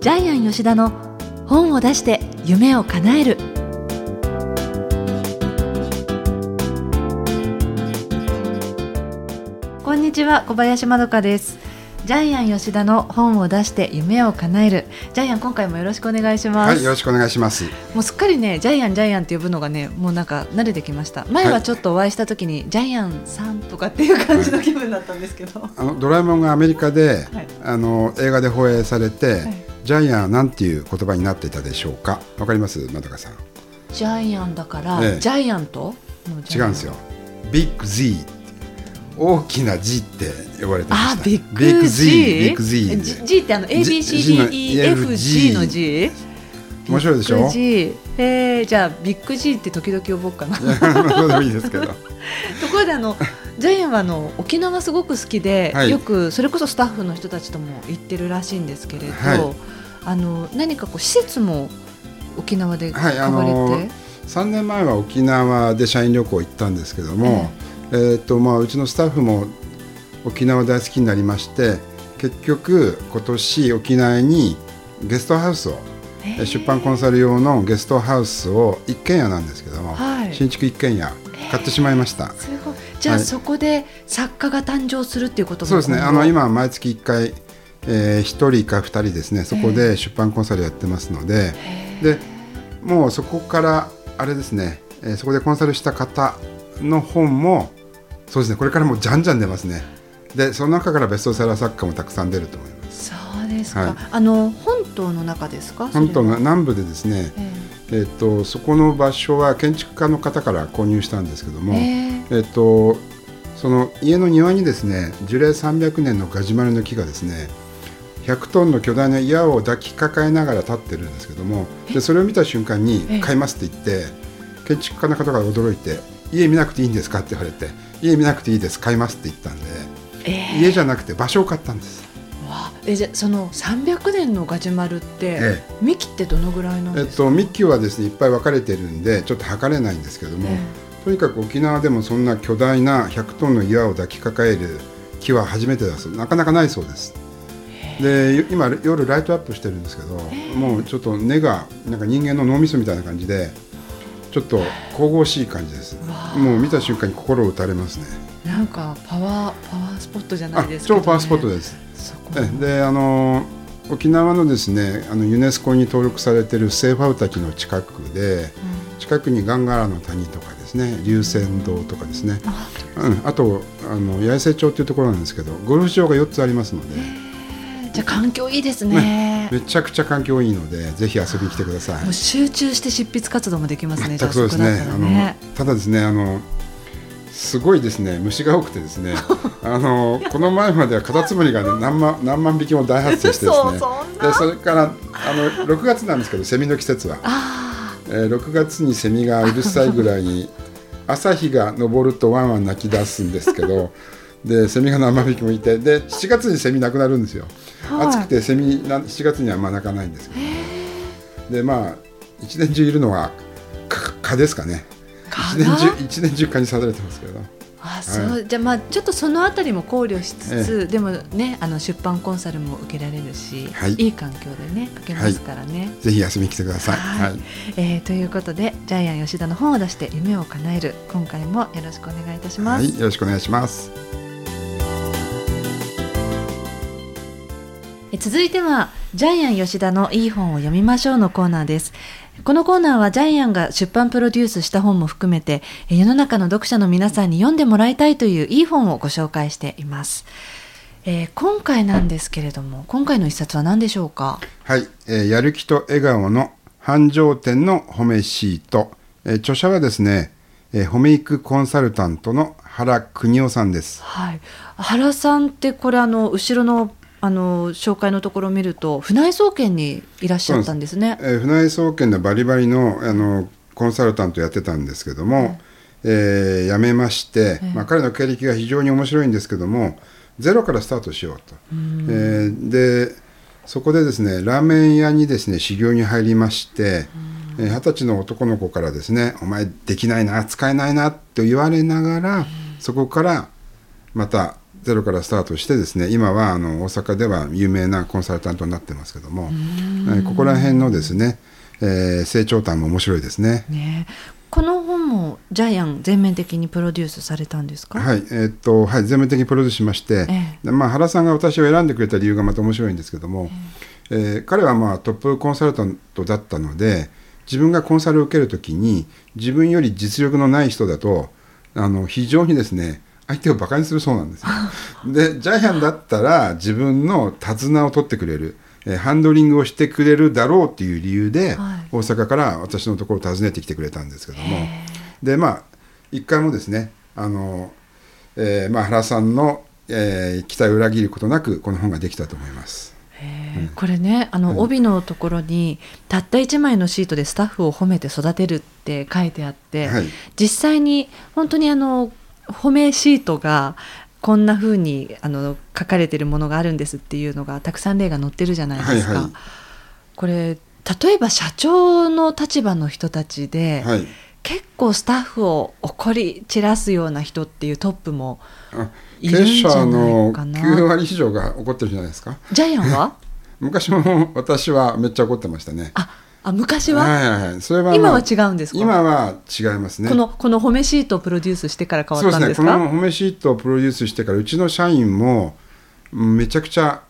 ジャイアン吉田の本を出して夢を叶える。こんにちは小林まどかです。ジャイアン吉田の本を出して夢を叶える。ジャイアン今回もよろしくお願いします。はいよろしくお願いします。もうすっかりねジャイアンジャイアンって呼ぶのがねもうなんか慣れてきました。前はちょっとお会いした時に、はい、ジャイアンさんとかっていう感じの気分だったんですけど、あのドラえもんがアメリカで、はい、あの映画で放映されて、はい、ジャイアンはなんていう言葉になっていたでしょうか？わかります？まどかさんジャイアンだから、ええ、ジャイアンと？違うんですよビッグ Z 大きな G って呼ばれてました。あ、ビッグ G。ビッグ G。G ってあの A B C D E F G の G。面白いでしょ？G。えー、じゃあビッグ G って時々呼ぼうかな。そうでもいいですけど。ところであのジャイアンはあの沖縄すごく好きで、はい、よくそれこそスタッフの人たちとも行ってるらしいんですけれど、はい、あの何かこう施設も沖縄で買われて？はい、3年前は沖縄で社員旅行行ったんですけども。えーえーとまあ、うちのスタッフも沖縄大好きになりまして結局今年沖縄にゲストハウスを出版コンサル用のゲストハウスを一軒家なんですけども、はい、新築一軒家買ってしまいました。すごいじゃあ、はい、そこで作家が誕生するっていうことそうですね。あの今毎月1回、えー、1人か2人ですね。そこで出版コンサルやってますので。でもうそこからあれですね、えー、そこでコンサルした方の本もそうですね。これからもじゃんじゃん出ますね。でその中からベストセラー作家もたくさん出ると思います。そうですか、はい、あの本島の中ですか？本島の南部でですね、えー、えーとそこの場所は建築家の方から購入したんですけども、えー、えーとその家の庭にですね樹齢300年のガジュマルの木がですね100トンの巨大な岩を抱きかかえながら立ってるんですけどもでそれを見た瞬間に買いますって言って建築家の方が驚いて家見なくていいんですか？って言われて家見なくていいです。買いますって言ったんで、えー、家じゃなくて場所を買ったんです。えじゃその300年のガジュマルって、ええ、幹ってどのぐらいなんですか、えっと、幹はですねいっぱい分かれてるんでちょっと測れないんですけども、えとにかく沖縄でもそんな巨大な100トンの岩を抱きかかえる木は初めてだそうなかなかないそうです。で今夜ライトアップしてるんですけどもうちょっと根がなんか人間の脳みそみたいな感じでちょっと神々しい感じです。もう見た瞬間に心を打たれますね。なんかパワーパワースポットじゃないですか、ね、超パワースポットです。であの沖縄のですねあのユネスコに登録されているセーファウ滝の近くで、うん、近くにガンガラの谷とかですね。龍泉洞とかですね。あ,、うん、あとあの八重瀬町というところなんですけどゴルフ場が4つありますので。じゃ環境いいですね、めちゃくちゃ環境いいのでぜひ遊びに来てください。もう集中して執筆活動もできますね全くそうですね、ね、あのただですねあのすごいですね。虫が多くてですね。あのこの前まではカタツムリが、ね、何万何万匹も大発生してですね。でそれからあの6月なんですけどセミの季節は、えー、6月にセミがうるさいぐらいに朝日が昇るとワンワン鳴き出すんですけど でセミが何万匹もいてで7月にセミなくなるんですよ、はい、暑くてセミな7月にはまあ鳴かないんですけど。でまあ一年中いるのは蚊ですかね。一年中一年中蚊に刺されてますけどあそう、はい、じゃあまあちょっとそのあたりも考慮しつつ、ええ、でもねあの出版コンサルも受けられるし、はい、いい環境でね書けますからね、はい、ぜひ遊びに来てください、はい、えー、ということでジャイアン吉田の本を出して夢を叶える今回もよろしくお願いいたします、よろしくお願いします続いてはジャイアン吉田のいい本を読みましょうのコーナーです。このコーナーはジャイアンが出版プロデュースした本も含めて世の中の読者の皆さんに読んでもらいたいといういい本をご紹介しています、えー、今回なんですけれども今回の一冊は何でしょうか？はい、えー、やる気と笑顔の繁盛店の褒めシート、えー、著者はですね、えー、褒め育コンサルタントの原邦夫さんです。はい、原さんってこれあの後ろのあの紹介のところを見ると船井総研にいらっしゃったんですね。す。えー、船井総研のバリバリのあのコンサルタントやってたんですけども、えー、えー、辞めまして、えー、まあ、彼の経歴が非常に面白いんですけどもゼロからスタートしようと。うえー、でそこでですねラーメン屋にですね修行に入りまして二十、えー、歳の男の子からですね「お前できないな使えないな」と言われながらそこからまたゼロからスタートしてですね今はあの大阪では有名なコンサルタントになってますけども、えー、ここら辺のですね、えー、成長端も面白いですね。ねこの本もジャイアン全面的にプロデュースされたんですか？はい、えー、っとはい全面的にプロデュースしまして、えー、まあ原さんが私を選んでくれた理由がまた面白いんですけども、えー、えー、彼はまあトップコンサルタントだったので、自分がコンサルを受けるときに自分より実力のない人だとあの非常にですね相手をバカにするそうなんですよ。でジャイアンだったら自分の手綱を取ってくれる。えハンドリングをしてくれるだろうっていう理由で、はい、大阪から私のところを訪ねてきてくれたんですけどもでまあ一回もですねあの、えーまあ、原さんの、えー、期待を裏切ることなくこの本ができたと思います。これねあの、帯のところにたった1枚のシートでスタッフを褒めて育てるって書いてあって、はい、実際に本当にあの褒めシートがこんな風にあに書かれてるものがあるんですっていうのがたくさん例が載ってるじゃないですか。はいはい、これ例えば社長の立場の人たちで、はい、結構スタッフを怒り散らすような人っていうトップもいるんじゃないかな。9割以上が怒ってるじゃないですか。ジャイアンは？昔も私はめっちゃ怒ってましたね。ああ昔は,、はいはいはい、それは、まあ、今は違うんですか？今は違いますね。このこの褒めシートをプロデュースしてから変わったんですか？そうですね。この褒めシートをプロデュースしてからうちの社員もめちゃくちゃ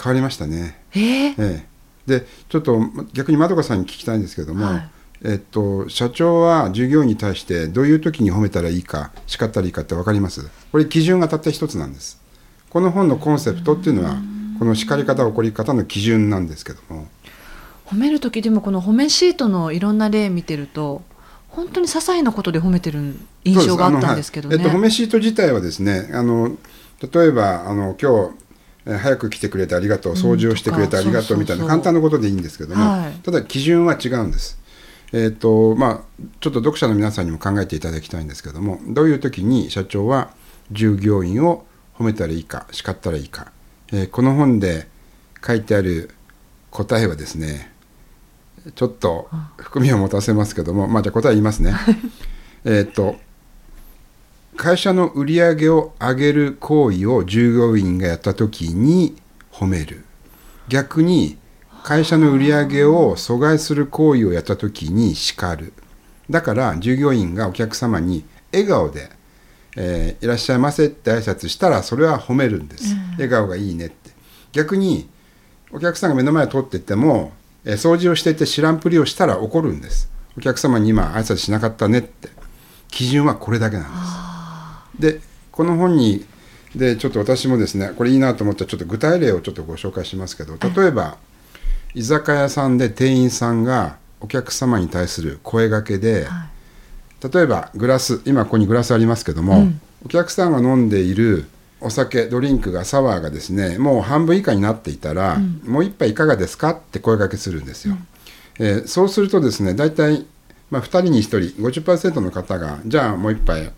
変わりましたね。えー、えー、でちょっと逆にまどかさんに聞きたいんですけども、はい、えっと、社長は従業員に対してどういう時に褒めたらいいか叱ったらいいかって分かります？これ基準がたった一つなんです。この本のコンセプトっていうのはこの叱り方怒り方の基準なんですけども褒める時でもこの褒めシートのいろんな例見てると本当に些細なことで褒めてる印象があったんですけどね。はい、えっと、褒めシート自体はですねあの例えばあの今日早く来てくれてありがとう掃除をしてくれてありがとうみたいな簡単なことでいいんですけども、はい、ただ基準は違うんです。えーとまあ、ちょっと読者の皆さんにも考えていただきたいんですけどもどういう時に社長は従業員を褒めたらいいか叱ったらいいか、えー、この本で書いてある答えはですねちょっと含みを持たせますけども、まあ、じゃあ答え言いますね。えっと会社の売り上げを上げる行為を従業員がやった時に褒める。逆に会社の売り上げを阻害する行為をやった時に叱る。だから従業員がお客様に笑顔で、えー、いらっしゃいませって挨拶したらそれは褒めるんです、うん、笑顔がいいねって。逆にお客さんが目の前を通っててもえ掃除をしていて知らんぷりをしたら怒るんです。お客様に今挨拶しなかったねって。基準はこれだけなんです。でこの本にでちょっと私もですねこれいいなと思ったらちょっと具体例をちょっとご紹介しますけど例えば居酒屋さんで店員さんがお客様に対する声がけで、はい、例えばグラス今ここにグラスありますけども、うん、お客さんが飲んでいるお酒ドリンクがサワーがですねもう半分以下になっていたら、うん、もう一杯いかがですかって声かけするんですよ、うん、えー、そうするとですね大体、まあ、2人に1人50%の方がじゃあもう一杯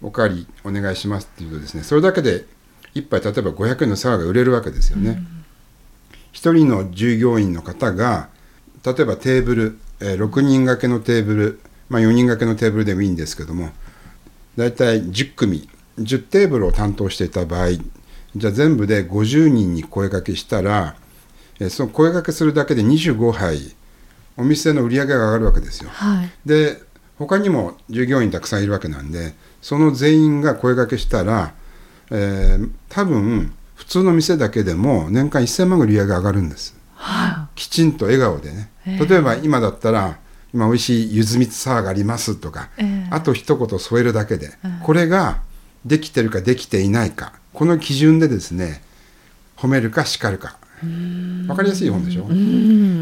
おかわりお願いしますっていうとですねそれだけで1杯例えば500円のサワーが売れるわけですよね、うん、1人の従業員の方が例えばテーブル、えー、6人掛けのテーブル、まあ、4人掛けのテーブルでもいいんですけども大体10組10テーブルを担当していた場合じゃあ全部で50人に声かけしたら、えその声かけするだけで25杯お店の売り上げが上がるわけですよ。はい、で他にも従業員たくさんいるわけなんでその全員が声かけしたら、えー、多分普通の店だけでも年間1000万ぐらい売り上げ上がるんです。はきちんと笑顔でね。例えば今だったら今美味しいゆずみつサワーがありますとか、えー、あと一言添えるだけで、これができてるかできていないか。この基準でですね褒めるか叱るか。分かりやすい本でしょ？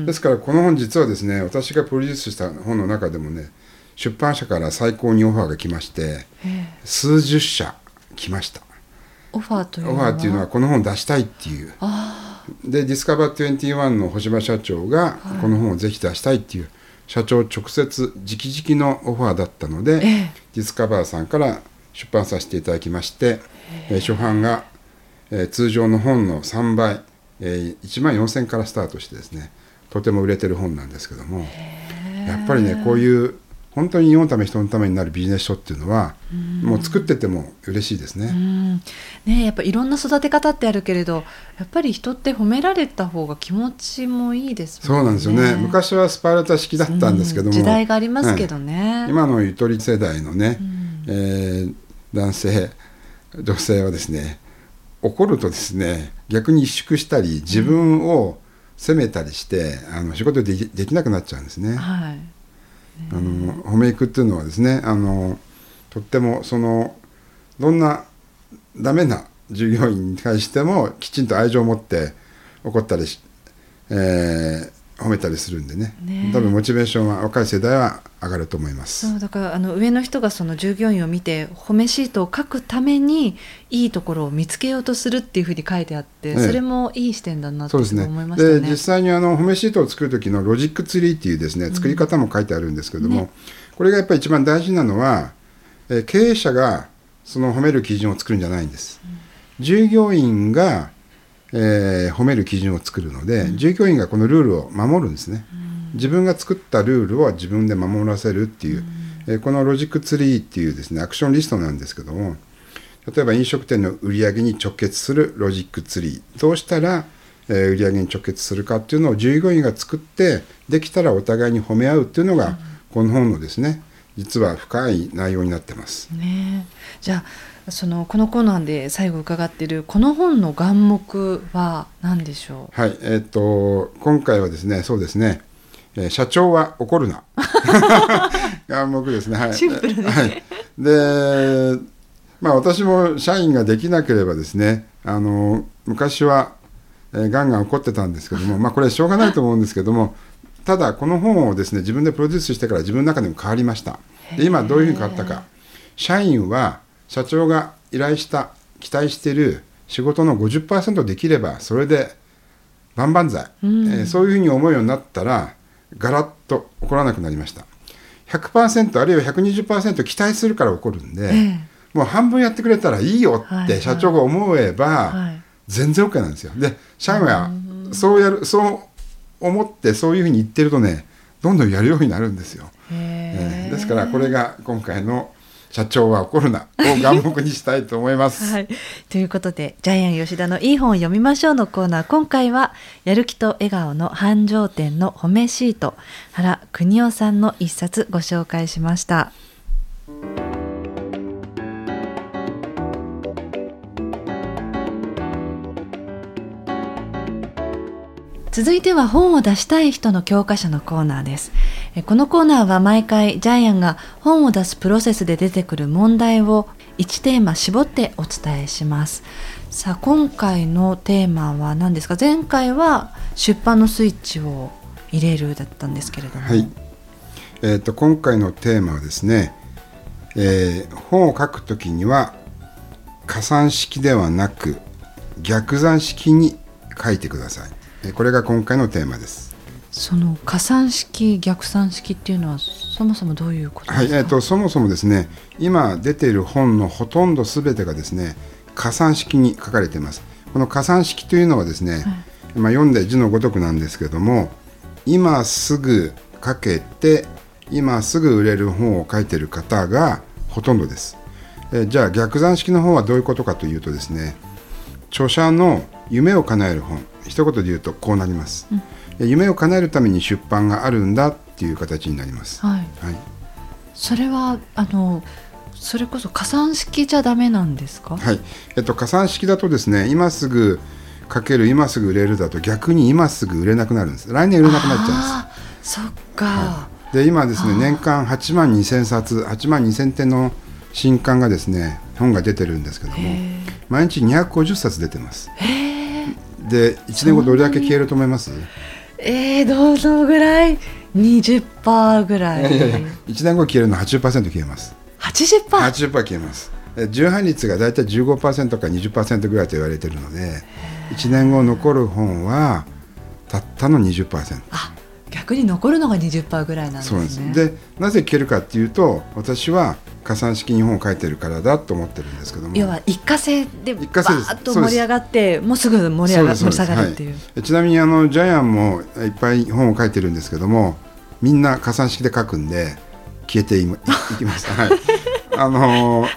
ですからこの本実はですね私がプロデュースした本の中でもね出版社から最高にオファーが来まして数十社来ました。オファーというのは？オファーいうのはこの本出したいっていう。でディスカバー21の星葉社長がこの本をぜひ出したいっていう、社長直接直々のオファーだったので、ええ、ディスカバーさんから出版させていただきまして、えー、初版が、えー、通常の本の3倍、えー、1万4000からスタートしてですねとても売れてる本なんですけどもやっぱりねこういう本当に世のため人のためになるビジネス書っていうのは、うもう作ってても嬉しいですね。ねやっぱいろんな育て方ってあるけれどやっぱり人って褒められた方が気持ちもいいです、ね、そうなんですよね。昔はスパルタ式だったんですけども、時代がありますけどね、はい、今のゆとり世代のね、えー、男性女性はですね怒るとですね逆に萎縮したり自分を責めたりして、あの仕事でできなくなっちゃうんですね。はいあの褒めいくっていうのはですねあのとってもそのどんなダメな従業員に対してもきちんと愛情を持って怒ったりし、えー、褒めたりするんでね。多分モチベーションは若い世代は上がると思います。そうだからあの上の人がその従業員を見て褒めシートを書くためにいいところを見つけようとするっていうふうに書いてあって、それもいい視点だなと思いましたね。実際にあの褒めシートを作る時のロジックツリーっていうですね作り方も書いてあるんですけども、うんね、これがやっぱり一番大事なのは、えー、経営者がその褒める基準を作るんじゃないんです。うん、従業員がえー、褒める基準を作るので、うん、従業員がこのルールを守るんですね、うん、自分が作ったルールを自分で守らせるっていう、うん、えー、このロジックツリーっていうですねアクションリストなんですけども例えば飲食店の売り上げに直結するロジックツリーどうしたら、えー、売り上げに直結するかっていうのを従業員が作ってできたらお互いに褒め合うっていうのが、この本のですね実は深い内容になってます。ね、じゃあそのこのコーナーで最後伺っているこの本の眼目は何でしょう？はいえっ、と今回はですねそうですね、えー、社長は怒るな。眼目ですね。はい。シンプルで、はい、でまあ私も社員ができなければですねあの昔は、えー、ガンガン怒ってたんですけどもまあこれしょうがないと思うんですけどもただこの本をですね自分でプロデュースしてから自分の中でも変わりました。で今どういうふうに変わったか。社員は社長が依頼した期待している仕事の50%できればそれで万々歳、うん、えー、そういうふうに思うようになったらガラッと起こらなくなりました。100%あるいは120%期待するから起こるんで、えー、もう半分やってくれたらいいよって社長が思えば、全然 OK なんですよ。で社員はそうやるそう思ってそういうふうに言ってるとねどんどんやるようになるんですよ、えー、ですからこれが今回の社長は怒るなを眼目にしたいと思います。はい、ということでジャイアン吉田のいい本を読みましょうのコーナー今回はやる気と笑顔の繁盛店の褒めシート原邦夫さんの一冊ご紹介しました。続いては本を出したい人の教科書のコーナーです。このコーナーは毎回ジャイアンが本を出すプロセスで出てくる問題を1テーマ絞ってお伝えします。さあ今回のテーマは何ですか？前回は出版のスイッチを入れるだったんですけれども。はい。えーと、今回のテーマはですね、えー、本を書くときには加算式ではなく逆算式に書いてください。これが今回のテーマです。その加算式逆算式っていうのはそもそもどういうことはいえーと、そもそもですね今出ている本のほとんどすべてがですね加算式に書かれています。この加算式というのはですね、はい、まあ、読んで字のごとくなんですけども今すぐ書けて今すぐ売れる本を書いている方がほとんどです、えじゃあ逆算式の方はどういうことかというとですね著者の夢を叶える本一言で言うとこうなります、うん、夢を叶えるために出版があるんだっていう形になります、はい、はい、それはあのそれこそ加算式じゃダメなんですか？はい、えっと、加算式だとですね今すぐかける今すぐ売れるだと逆に今すぐ売れなくなるんです。来年売れなくなっちゃうんです。そっか、はい、で今ですね年間8万2000冊8万2000点の新刊がですね本が出てるんですけども毎日250冊出てますで1年後どれだけ消えると思います？えー、どのぐらい？20%ぐらい。いやいや1年後消えるの80%消えます。80%? 80%消えます。重版率が大体15%か20%ぐらいと言われているので1年後残る本はたったの20%あ逆に残るのが20%ぐらいなんですね。そうなんです。でなぜ消えるかっていうと私は加算式日本を書いてるからだと思ってるんですけども。要は一過性でバーッと盛り上がってもうすぐ盛り上が盛り下がるっていう、はい、ちなみにあのジャイアンもいっぱい本を書いてるんですけどもみんな加算式で書くんで消えて いきました。はい。あのー、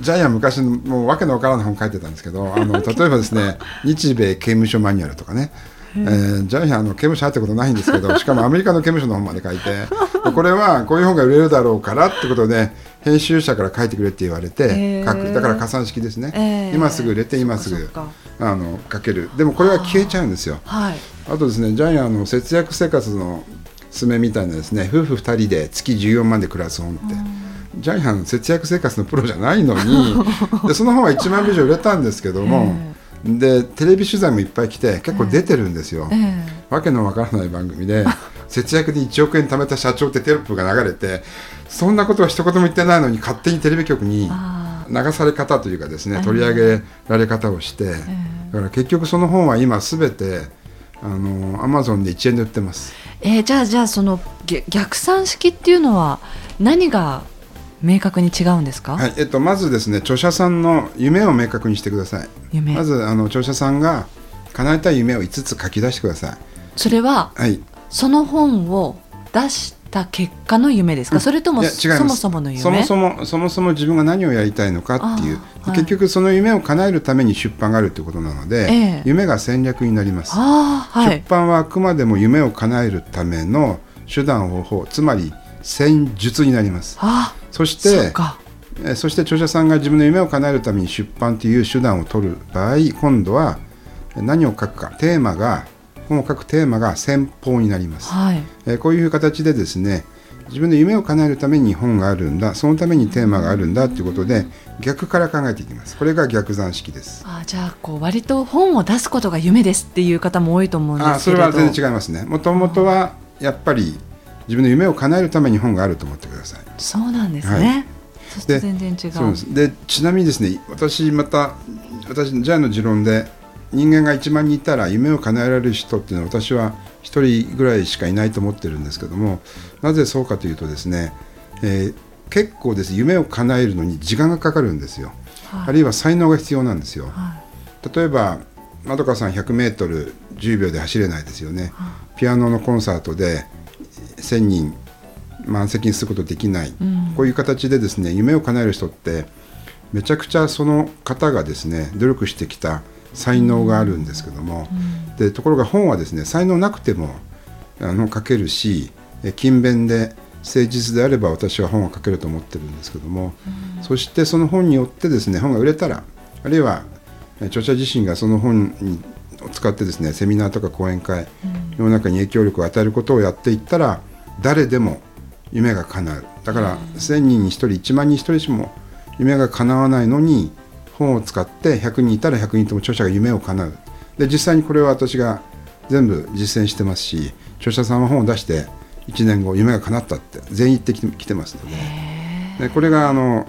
ジャイアン昔のもうわけのわからない本書いてたんですけど、あの例えばですね、日米刑務所マニュアルとかね。えー、ジャイアンの刑務所入ったことないんですけどしかもアメリカの刑務所の本まで書いて これはこういう本が売れるだろうからってことで 編集者から書いてくれって言われて書く。だから加算式ですね、えー、今すぐ売れて今すぐあの書ける。でもこれは消えちゃうんですよ。あ,、あとですねジャイアンの節約生活のすめみたいなですね夫婦2人で月14万で暮らす本って。ジャイアン節約生活のプロじゃないのに でその本は1万部以上売れたんですけども、でテレビ取材もいっぱい来て結構出てるんですよ、えー、わけのわからない番組で節約で1億円貯めた社長ってテロップが流れてそんなことは一言も言ってないのに勝手にテレビ局に流され方というかですね取り上げられ方をして、えー、だから結局その本は今すべてあのアマゾンで1円で売ってます。えー、じゃあじゃあその逆算式っていうのは何が明確に違うんですか、はいえっと、まずですね著者さんの夢を明確にしてください。まずあの著者さんが叶えたい夢を5つ書き出してください。それは、はい、その本を出した結果の夢ですか、うん、それともそもそもの夢？そもそもそもそも自分が何をやりたいのかっていう、はい、結局その夢を叶えるために出版があるということなので、ええ、夢が戦略になります、はい、出版はあくまでも夢を叶えるための手段方法つまり戦術になります。あそしてそして著者さんが自分の夢を叶えるために出版という手段を取る場合今度は何を書くかテーマが本を書くテーマが先方になります、はい、えこういう形でですね自分の夢を叶えるために本があるんだそのためにテーマがあるんだということで逆から考えていきます。これが逆算式です。あじゃあこう割と本を出すことが夢ですっていう方も多いと思うんですけど。あそれは全然違いますね。もともとはやっぱり自分の夢を叶えるために本があると思ってください。そうなんですね。はい、そして全然違う。そうです。でちなみにですね私また私ジャイの持論で人間が1万人いたら夢を叶えられる人っていうのは私は1人ぐらいしかいないと思ってるんですけどもなぜそうかというとですね、えー、結構です。夢を叶えるのに時間がかかるんですよ、はい、あるいは才能が必要なんですよ、はい、例えばまどかさん 100m10 秒で走れないですよね、はい、ピアノのコンサートで1000人満席にすることできない、うん、こういう形でですね夢を叶える人ってめちゃくちゃその方がですね努力してきた才能があるんですけども、うん、でところが本はですね才能なくてもあの書けるし勤勉で誠実であれば私は本を書けると思ってるんですけども、うん、そしてその本によってですね本が売れたらあるいは著者自身がその本を使ってですねセミナーとか講演会、世の中に影響力を与えることをやっていったら誰でも夢が叶う。だから1000人に1人1万人1人しも夢が叶わないのに本を使って100人いたら100人とも著者が夢を叶う。で実際にこれは私が全部実践してますし著者さんは本を出して1年後夢が叶ったって全員言ってきてますので。でこれがあの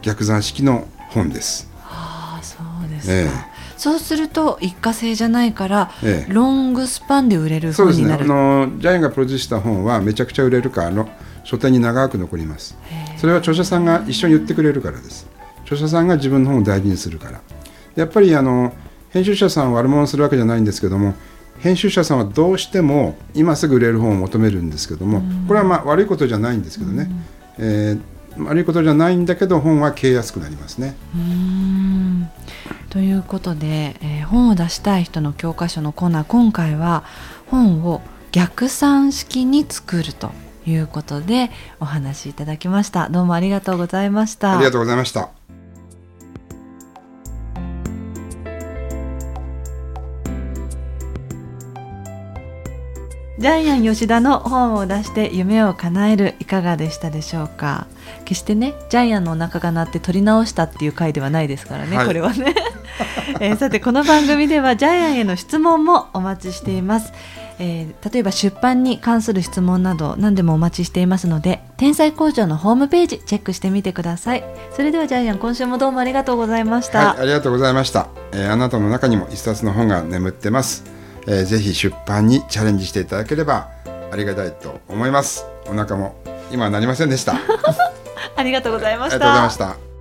逆算式の本です。あそうですか、えーそうすると一過性じゃないから、ええ、ロングスパンで売れる本になる、ね、あのジャイアンがプロデュースした本はめちゃくちゃ売れるから書店に長く残ります。それは著者さんが一緒に言ってくれるからです著者さんが自分の本を大事にするから。やっぱりあの編集者さんを悪者するわけじゃないんですけども編集者さんはどうしても今すぐ売れる本を求めるんですけどもこれはまあ悪いことじゃないんですけどね、えー、悪いことじゃないんだけど本は消えやすくなりますね。ということで、えー、本を出したい人の教科書のコーナー今回は本を逆算式に作るということでお話しいただきました。どうもありがとうございました。ありがとうございましたジャイアン吉田の本を出して夢を叶えるいかがでしたでしょうか？決してねジャイアンのお腹が鳴って取り直したっていう回ではないですからね、はい、これはね、えー、さてこの番組ではジャイアンへの質問もお待ちしています。えー、例えば出版に関する質問など何でもお待ちしていますので天才工場のホームページチェックしてみてください。それではジャイアン今週もどうもありがとうございました、はい、ありがとうございました、えー、あなたの中にも一冊の本が眠ってます、えー、ぜひ出版にチャレンジしていただければありがたいと思います。お腹も今はなりませんでした。ありがとうございました。ありがとうございました